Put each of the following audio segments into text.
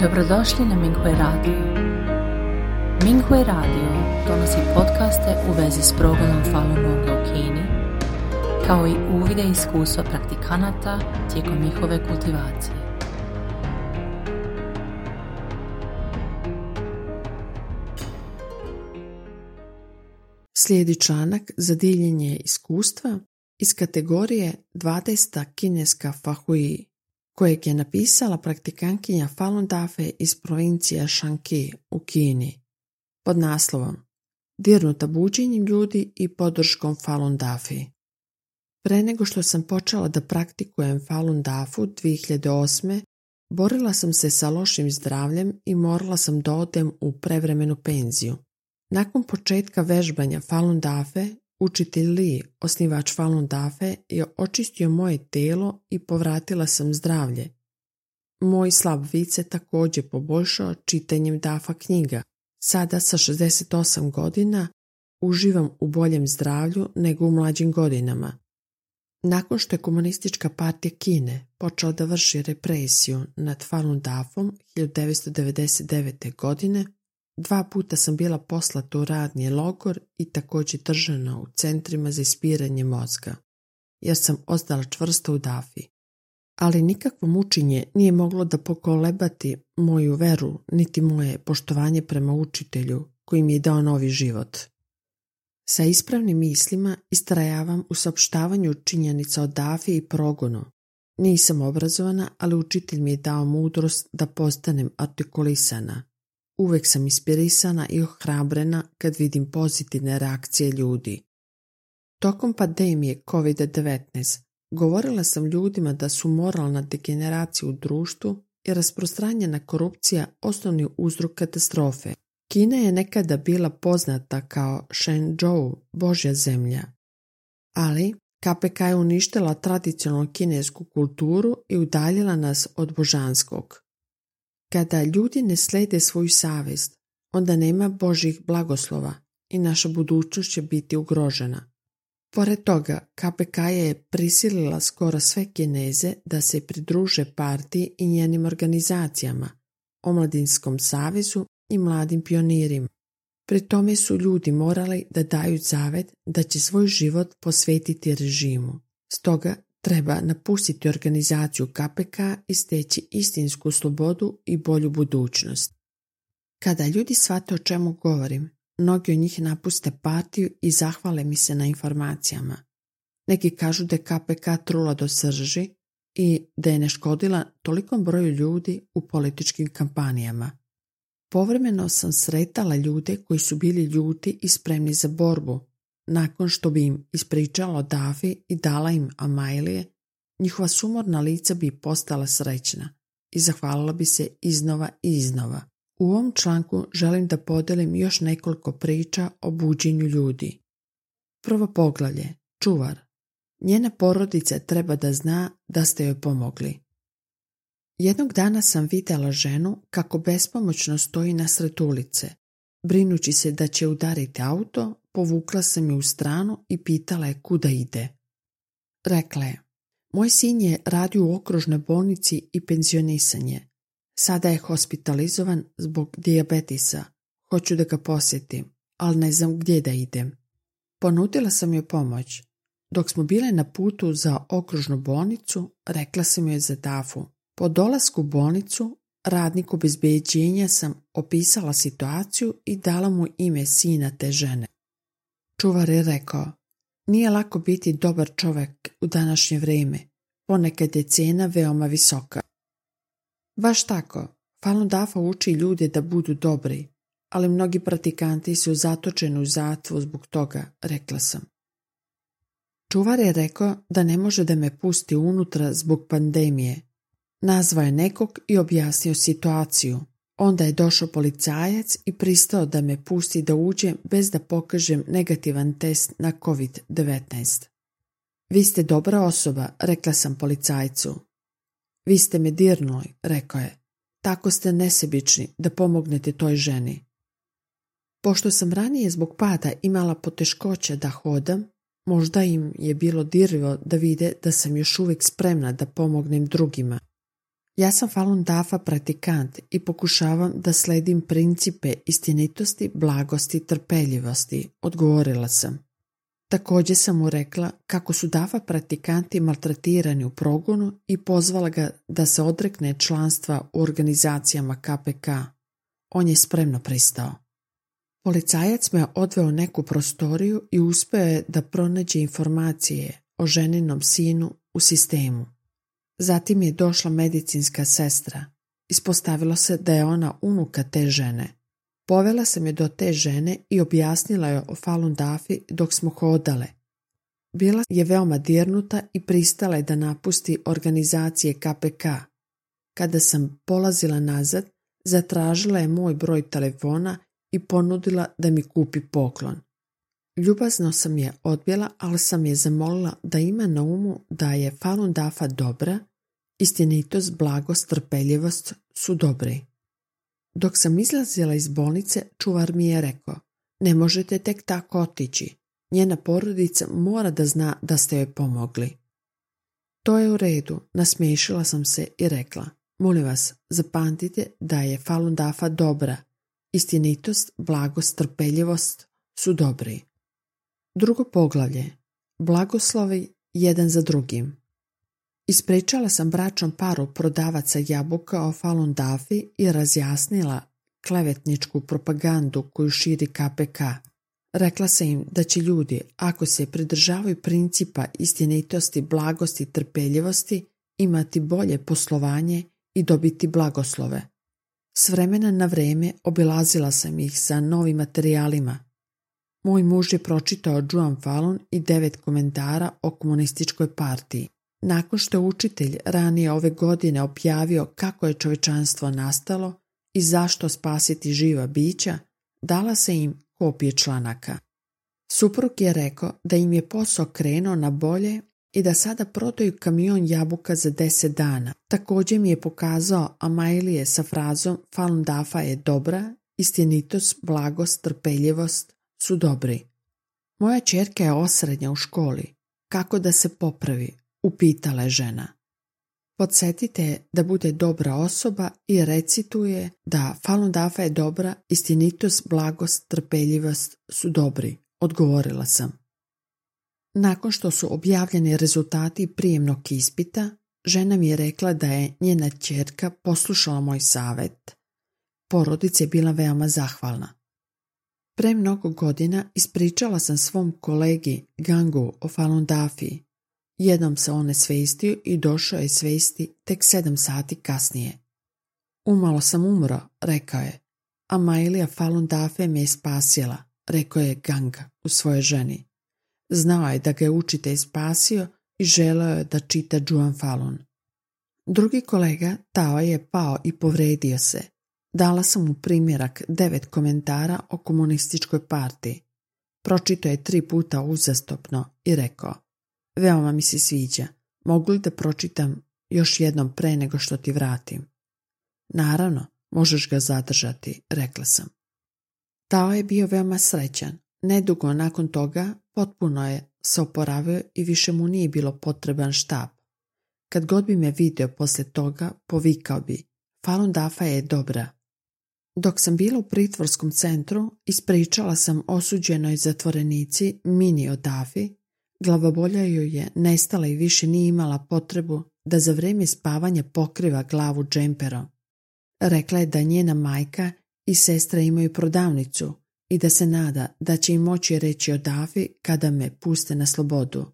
Dobrodošli na Minghui Radio. Minghui Radio donosi podcaste u vezi s progledom Falun Gonga u Kini, kao i uvide iskustva praktikanata tijekom njihove kultivacije. Slijedi članak za diljenje iskustva iz kategorije 20. kineska Fahui kojeg je napisala praktikantkinja Falun Dafe iz provincije Shanxi u Kini pod naslovom Dirnuta buđenjem ljudi i podrškom Falun Dafi. Pre nego što sam počela da praktikujem Falun Dafu 2008. borila sam se sa lošim zdravljem i morala sam da odem u prevremenu penziju. Nakon početka vežbanja Falun Dafe Učitelj Li, osnivač Falun Dafe, je očistio moje telo i povratila sam zdravlje. Moj slab vid se također poboljšao čitanjem Dafa knjiga. Sada sa 68 godina uživam u boljem zdravlju nego u mlađim godinama. Nakon što je komunistička partija Kine počela da vrši represiju nad Falun Dafom 1999. godine, dva puta sam bila poslata u radni logor i također držana u centrima za ispiranje mozga, jer sam ostala čvrsta u dafi. Ali nikakvo mučenje nije moglo da pokolebati moju veru, niti moje poštovanje prema učitelju koji mi je dao novi život. Sa ispravnim mislima istrajavam u saopštavanju činjenica o dafi i progonu. Nisam obrazovana, ali učitelj mi je dao mudrost da postanem artikulisana Uvek sam ispirisana i ohrabrena kad vidim pozitivne reakcije ljudi. Tokom pandemije COVID-19 govorila sam ljudima da su moralna degeneracija u društvu i rasprostranjena korupcija osnovni uzrok katastrofe. Kina je nekada bila poznata kao Shenzhou, Božja zemlja. Ali KPK je uništila tradicionalnu kinesku kulturu i udaljila nas od božanskog. Kada ljudi ne slede svoju savest, onda nema Božih blagoslova i naša budućnost će biti ugrožena. Pored toga, KPK je prisilila skoro sve kineze da se pridruže partiji i njenim organizacijama, Omladinskom savezu i mladim pionirima. Pri tome su ljudi morali da daju zavet da će svoj život posvetiti režimu. Stoga Treba napustiti organizaciju KPK i steći istinsku slobodu i bolju budućnost. Kada ljudi shvate o čemu govorim, mnogi od njih napuste partiju i zahvale mi se na informacijama. Neki kažu da je KPK trula do srži i da je neškodila tolikom broju ljudi u političkim kampanijama. Povremeno sam sretala ljude koji su bili ljuti i spremni za borbu, nakon što bi im ispričala o Davi i dala im Amajlije, njihova sumorna lica bi postala srećna i zahvalila bi se iznova i iznova. U ovom članku želim da podelim još nekoliko priča o buđenju ljudi. Prvo poglavlje, čuvar. Njena porodica treba da zna da ste joj pomogli. Jednog dana sam vidjela ženu kako bespomoćno stoji na sred ulice. Brinući se da će udariti auto, Povukla sam je u stranu i pitala je kuda ide. Rekla je, moj sin je radio u okružnoj bolnici i penzionisan je. Sada je hospitalizovan zbog dijabetisa. Hoću da ga posjetim, ali ne znam gdje da idem. Ponudila sam joj pomoć. Dok smo bile na putu za okružnu bolnicu, rekla sam joj za Dafu. Po dolasku u bolnicu, radniku bezbeđenja sam opisala situaciju i dala mu ime sina te žene. Čuvar je rekao, nije lako biti dobar čovjek u današnje vrijeme, ponekad je cijena veoma visoka. Baš tako, Falun Dafa uči ljude da budu dobri, ali mnogi pratikanti su zatočeni u zatvu zbog toga, rekla sam. Čuvar je rekao da ne može da me pusti unutra zbog pandemije. Nazvao je nekog i objasnio situaciju. Onda je došao policajac i pristao da me pusti da uđem bez da pokažem negativan test na COVID-19. Vi ste dobra osoba, rekla sam policajcu. Vi ste me dirnuli, rekao je. Tako ste nesebični da pomognete toj ženi. Pošto sam ranije zbog pada imala poteškoća da hodam, možda im je bilo dirljivo da vide da sam još uvijek spremna da pomognem drugima. Ja sam Falun Dafa praktikant i pokušavam da sledim principe istinitosti, blagosti trpeljivosti, odgovorila sam. Također sam mu rekla kako su Dafa praktikanti maltretirani u progonu i pozvala ga da se odrekne članstva u organizacijama KPK. On je spremno pristao. Policajac me odveo neku prostoriju i uspio je da pronađe informacije o ženinom sinu u sistemu. Zatim je došla medicinska sestra. Ispostavilo se da je ona unuka te žene. Povela sam je do te žene i objasnila joj o Falun Dafi dok smo hodale. Bila je veoma dirnuta i pristala je da napusti organizacije KPK. Kada sam polazila nazad, zatražila je moj broj telefona i ponudila da mi kupi poklon. Ljubazno sam je odbjela, ali sam je zamolila da ima na umu da je Falun Dafa dobra, istinitost, blagost, trpeljivost su dobri. Dok sam izlazila iz bolnice, čuvar mi je rekao, ne možete tek tako otići. Njena porodica mora da zna da ste joj pomogli. To je u redu, nasmiješila sam se i rekla, molim vas, zapamtite da je Falun Dafa dobra. Istinitost, blagost, trpeljivost su dobri. Drugo poglavlje. Blagoslovi jedan za drugim. Ispričala sam bračnom paru prodavaca jabuka o Falun Dafi i razjasnila klevetničku propagandu koju širi KPK. Rekla sam im da će ljudi, ako se pridržavaju principa istinitosti, blagosti i trpeljivosti, imati bolje poslovanje i dobiti blagoslove. S vremena na vreme obilazila sam ih sa novim materijalima. Moj muž je pročitao Juan Falun i devet komentara o komunističkoj partiji. Nakon što učitelj ranije ove godine objavio kako je čovečanstvo nastalo i zašto spasiti živa bića, dala se im kopije članaka. Suprug je rekao da im je posao krenuo na bolje i da sada prodaju kamion jabuka za deset dana. Također mi je pokazao Amailije sa frazom Falun Dafa je dobra, istinitost, blagost, trpeljivost su dobri. Moja čerka je osrednja u školi. Kako da se popravi? upitala je žena. Podsjetite da bude dobra osoba i recituje da Falun Dafa je dobra, istinitost, blagost, trpeljivost su dobri, odgovorila sam. Nakon što su objavljeni rezultati prijemnog ispita, žena mi je rekla da je njena čerka poslušala moj savjet. Porodica je bila veoma zahvalna. Pre mnogo godina ispričala sam svom kolegi Gangu o Falun Dafi Jednom se on svestio i došao je svesti tek sedam sati kasnije. Umalo sam umro, rekao je. A Majlija Falun Dafe me je spasila, rekao je Ganga u svojoj ženi. Znao je da ga je učitelj spasio i želeo je da čita Juan Falun. Drugi kolega Tao je pao i povredio se. Dala sam mu primjerak devet komentara o komunističkoj partiji. Pročito je tri puta uzastopno i rekao Veoma mi se sviđa. Mogu li da pročitam još jednom pre nego što ti vratim? Naravno, možeš ga zadržati, rekla sam. Tao je bio veoma srećan. Nedugo nakon toga potpuno je se oporavio i više mu nije bilo potreban štab. Kad god bi me video posle toga, povikao bi Falun Dafa je dobra. Dok sam bila u pritvorskom centru, ispričala sam osuđenoj zatvorenici Mini Dafi Glavobolja joj je nestala i više nije imala potrebu da za vrijeme spavanja pokriva glavu džemperom. Rekla je da njena majka i sestra imaju prodavnicu i da se nada da će im moći reći o Dafi kada me puste na slobodu.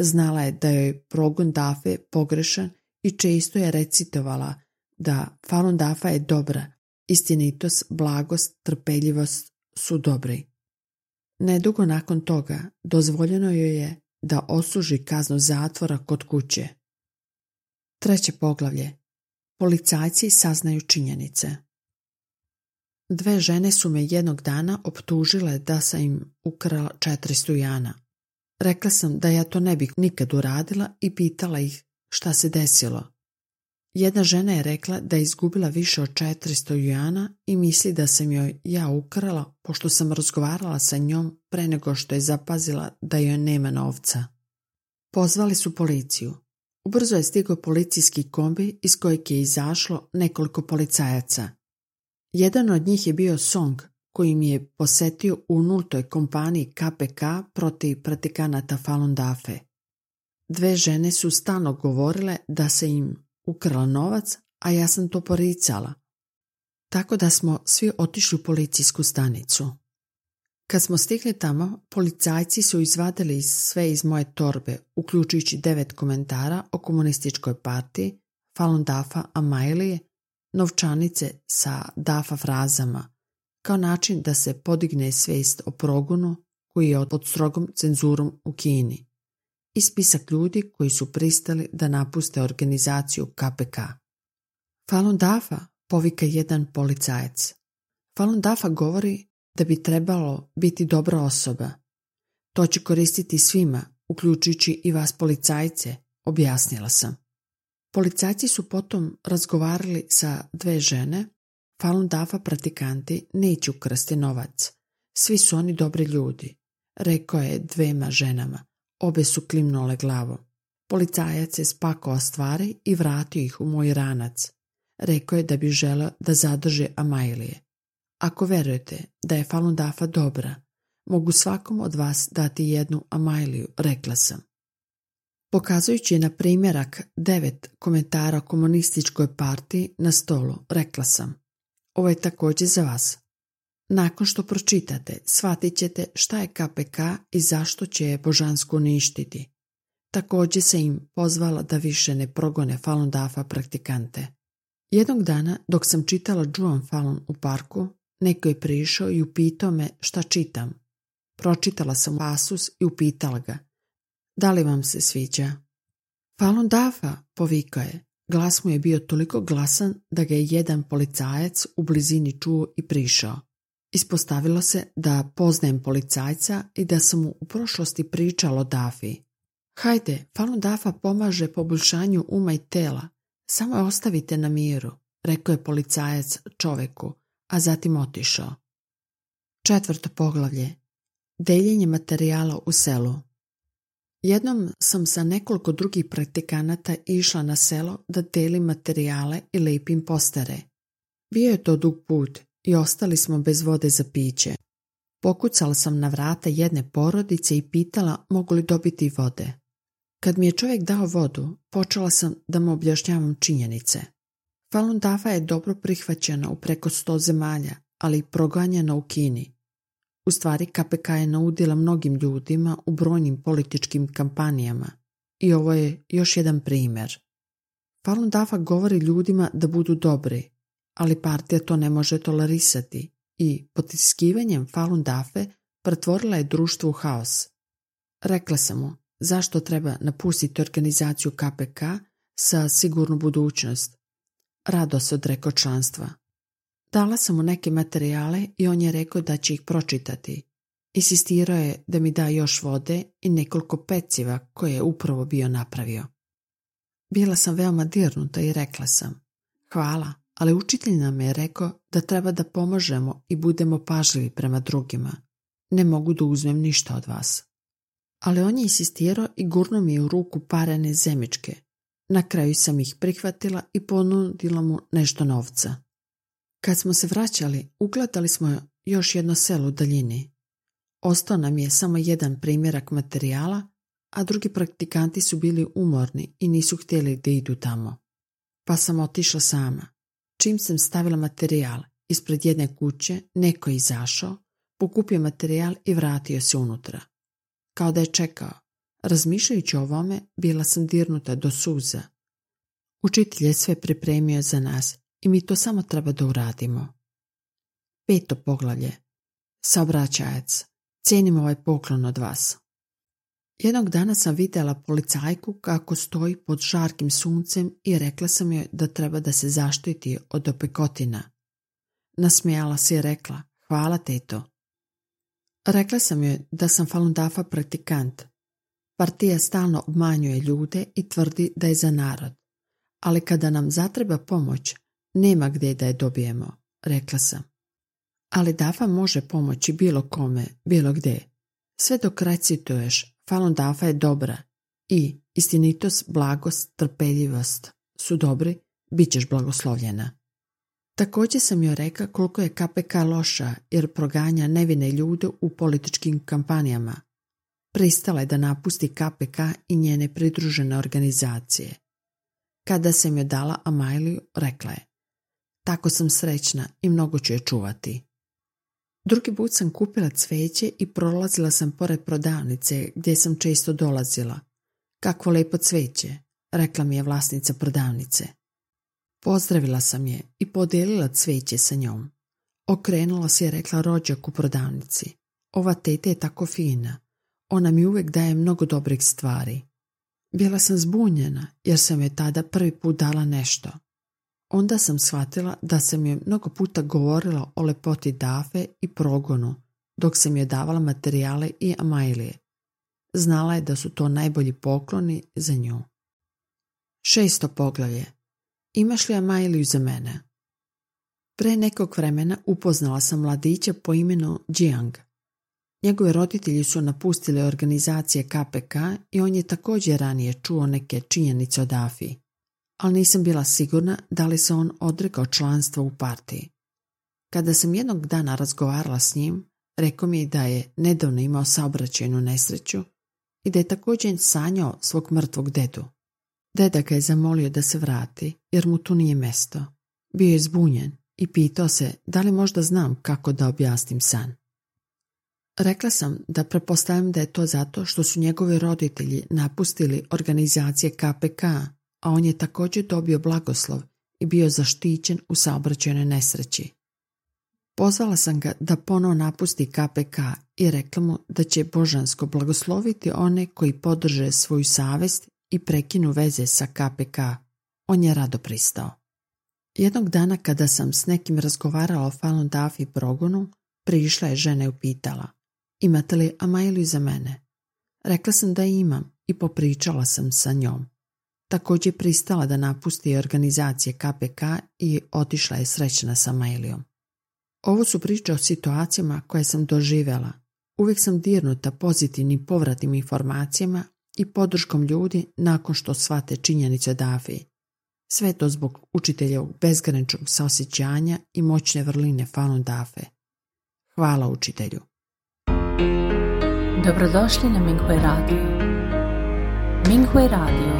Znala je da joj progon Dafe pogrešan i često je recitovala da Falun Dafa je dobra, istinitost, blagost, trpeljivost su dobri. Nedugo nakon toga dozvoljeno joj je da osuži kaznu zatvora kod kuće. Treće poglavlje. Policajci saznaju činjenice. Dve žene su me jednog dana optužile da sam im ukrala 400 jana. Rekla sam da ja to ne bih nikad uradila i pitala ih šta se desilo. Jedna žena je rekla da je izgubila više od 400 juana i misli da sam joj ja ukrala pošto sam razgovarala sa njom pre nego što je zapazila da joj nema novca. Pozvali su policiju. Ubrzo je stigao policijski kombi iz kojeg je izašlo nekoliko policajaca. Jedan od njih je bio Song, koji mi je posetio u nultoj kompaniji KPK protiv pratikanata Falun Dafe. Dve žene su stalno govorile da se im ukrala novac, a ja sam to poricala. Tako da smo svi otišli u policijsku stanicu. Kad smo stigli tamo, policajci su izvadili sve iz moje torbe, uključujući devet komentara o komunističkoj partiji, Falun Dafa Amailije, novčanice sa Dafa frazama, kao način da se podigne svijest o progonu koji je pod strogom cenzurom u Kini i spisak ljudi koji su pristali da napuste organizaciju KPK. Falun Dafa povika jedan policajac. Falun Dafa govori da bi trebalo biti dobra osoba. To će koristiti svima, uključujući i vas policajce, objasnila sam. Policajci su potom razgovarali sa dve žene, Falun Dafa pratikanti neće ukrasti novac. Svi su oni dobri ljudi, rekao je dvema ženama. Obe su klimnule glavo. Policajac je spakao stvari i vratio ih u moj ranac. Rekao je da bi želeo da zadrže Amailije. Ako verujete da je Falun Dafa dobra, mogu svakom od vas dati jednu Amailiju, rekla sam. Pokazujući na primjerak devet komentara komunističkoj partiji na stolu, rekla sam. Ovo je također za vas. Nakon što pročitate, shvatit ćete šta je KPK i zašto će je božansko uništiti. Također se im pozvala da više ne progone Falun Dafa praktikante. Jednog dana, dok sam čitala Juan Falun u parku, neko je prišao i upitao me šta čitam. Pročitala sam pasus i upitala ga. Da li vam se sviđa? Falun Dafa, povikao je. Glas mu je bio toliko glasan da ga je jedan policajac u blizini čuo i prišao. Ispostavilo se da poznajem policajca i da sam mu u prošlosti pričalo Dafi. Hajde, Falun Dafa pomaže poboljšanju uma i tela. Samo je ostavite na miru, rekao je policajac čoveku, a zatim otišao. Četvrto poglavlje. Deljenje materijala u selu. Jednom sam sa nekoliko drugih praktikanata išla na selo da delim materijale i lepim postere. Bio je to dug put i ostali smo bez vode za piće. Pokucala sam na vrata jedne porodice i pitala mogu li dobiti vode. Kad mi je čovjek dao vodu, počela sam da mu objašnjavam činjenice. Falun Dafa je dobro prihvaćena u preko sto zemalja, ali i proganjena u Kini. U stvari KPK je naudila mnogim ljudima u brojnim političkim kampanijama i ovo je još jedan primjer. Falun Dafa govori ljudima da budu dobri, ali partija to ne može tolerisati i potiskivanjem Falun Dafe pretvorila je društvo u haos. Rekla sam mu zašto treba napustiti organizaciju KPK sa sigurnu budućnost. Rado se odrekao članstva. Dala sam mu neke materijale i on je rekao da će ih pročitati. Insistirao je da mi da još vode i nekoliko peciva koje je upravo bio napravio. Bila sam veoma dirnuta i rekla sam hvala, ali učitelj nam je rekao da treba da pomožemo i budemo pažljivi prema drugima. Ne mogu da uzmem ništa od vas. Ali on je insistirao i gurno mi je u ruku parene zemičke. Na kraju sam ih prihvatila i ponudila mu nešto novca. Kad smo se vraćali, ugledali smo još jedno selo u daljini. Ostao nam je samo jedan primjerak materijala, a drugi praktikanti su bili umorni i nisu htjeli da idu tamo. Pa sam otišla sama. Čim sam stavila materijal ispred jedne kuće, neko je izašao, pokupio materijal i vratio se unutra. Kao da je čekao. Razmišljajući o ovome, bila sam dirnuta do suza. Učitelj je sve pripremio za nas i mi to samo treba da uradimo. Peto poglavlje. Saobraćajac. Cijenim ovaj poklon od vas. Jednog dana sam vidjela policajku kako stoji pod žarkim suncem i rekla sam joj da treba da se zaštiti od opekotina. Nasmijala se i rekla, hvala teto. Rekla sam joj da sam Falun Dafa praktikant. Partija stalno obmanjuje ljude i tvrdi da je za narod. Ali kada nam zatreba pomoć, nema gdje da je dobijemo, rekla sam. Ali Dafa može pomoći bilo kome, bilo gdje. Sve dok recituješ Falun Dafa je dobra i istinitost, blagost, trpeljivost su dobri, bit ćeš blagoslovljena. Također sam joj rekla koliko je KPK loša jer proganja nevine ljude u političkim kampanjama. Pristala je da napusti KPK i njene pridružene organizacije. Kada sam joj dala Amajliju, rekla je Tako sam srećna i mnogo ću je čuvati. Drugi put sam kupila cveće i prolazila sam pored prodavnice gdje sam često dolazila. Kakvo lepo cveće, rekla mi je vlasnica prodavnice. Pozdravila sam je i podijelila cveće sa njom. Okrenula se i rekla rođak u prodavnici. Ova teta je tako fina. Ona mi uvijek daje mnogo dobrih stvari. Bila sam zbunjena jer sam joj tada prvi put dala nešto. Onda sam shvatila da sam joj mnogo puta govorila o lepoti dafe i progonu, dok sam joj davala materijale i amajlije. Znala je da su to najbolji pokloni za nju. Šesto poglavlje. Imaš li amajliju za mene? Pre nekog vremena upoznala sam mladića po imenu Jiang. Njegovi roditelji su napustili organizacije KPK i on je također ranije čuo neke činjenice o Dafi, ali nisam bila sigurna da li se on odrekao članstva u partiji. Kada sam jednog dana razgovarala s njim, rekao mi je da je nedavno imao saobraćajnu nesreću i da je također sanjao svog mrtvog dedu. Deda ga je zamolio da se vrati, jer mu tu nije mesto. Bio je zbunjen i pitao se da li možda znam kako da objasnim san. Rekla sam da prepostavljam da je to zato što su njegovi roditelji napustili organizacije KPK, a on je također dobio blagoslov i bio zaštićen u saobraćajnoj nesreći. Pozvala sam ga da ponovo napusti KPK i rekla mu da će božansko blagosloviti one koji podrže svoju savest i prekinu veze sa KPK. On je rado pristao. Jednog dana kada sam s nekim razgovarala o Falun Dafi progonu, prišla je žena i upitala Imate li Amajliju za mene? Rekla sam da imam i popričala sam sa njom. Također pristala da napusti organizacije KPK i otišla je srećna sa Amajlijom. Ovo su priče o situacijama koje sam doživjela. Uvijek sam dirnuta pozitivnim povratnim informacijama i podrškom ljudi nakon što shvate činjenice Dafi. Sve to zbog učiteljevog bezgraničnog saosjećanja i moćne vrline Falun Dafe. Hvala učitelju. Dobrodošli na Minghui Radio. Minghui Radio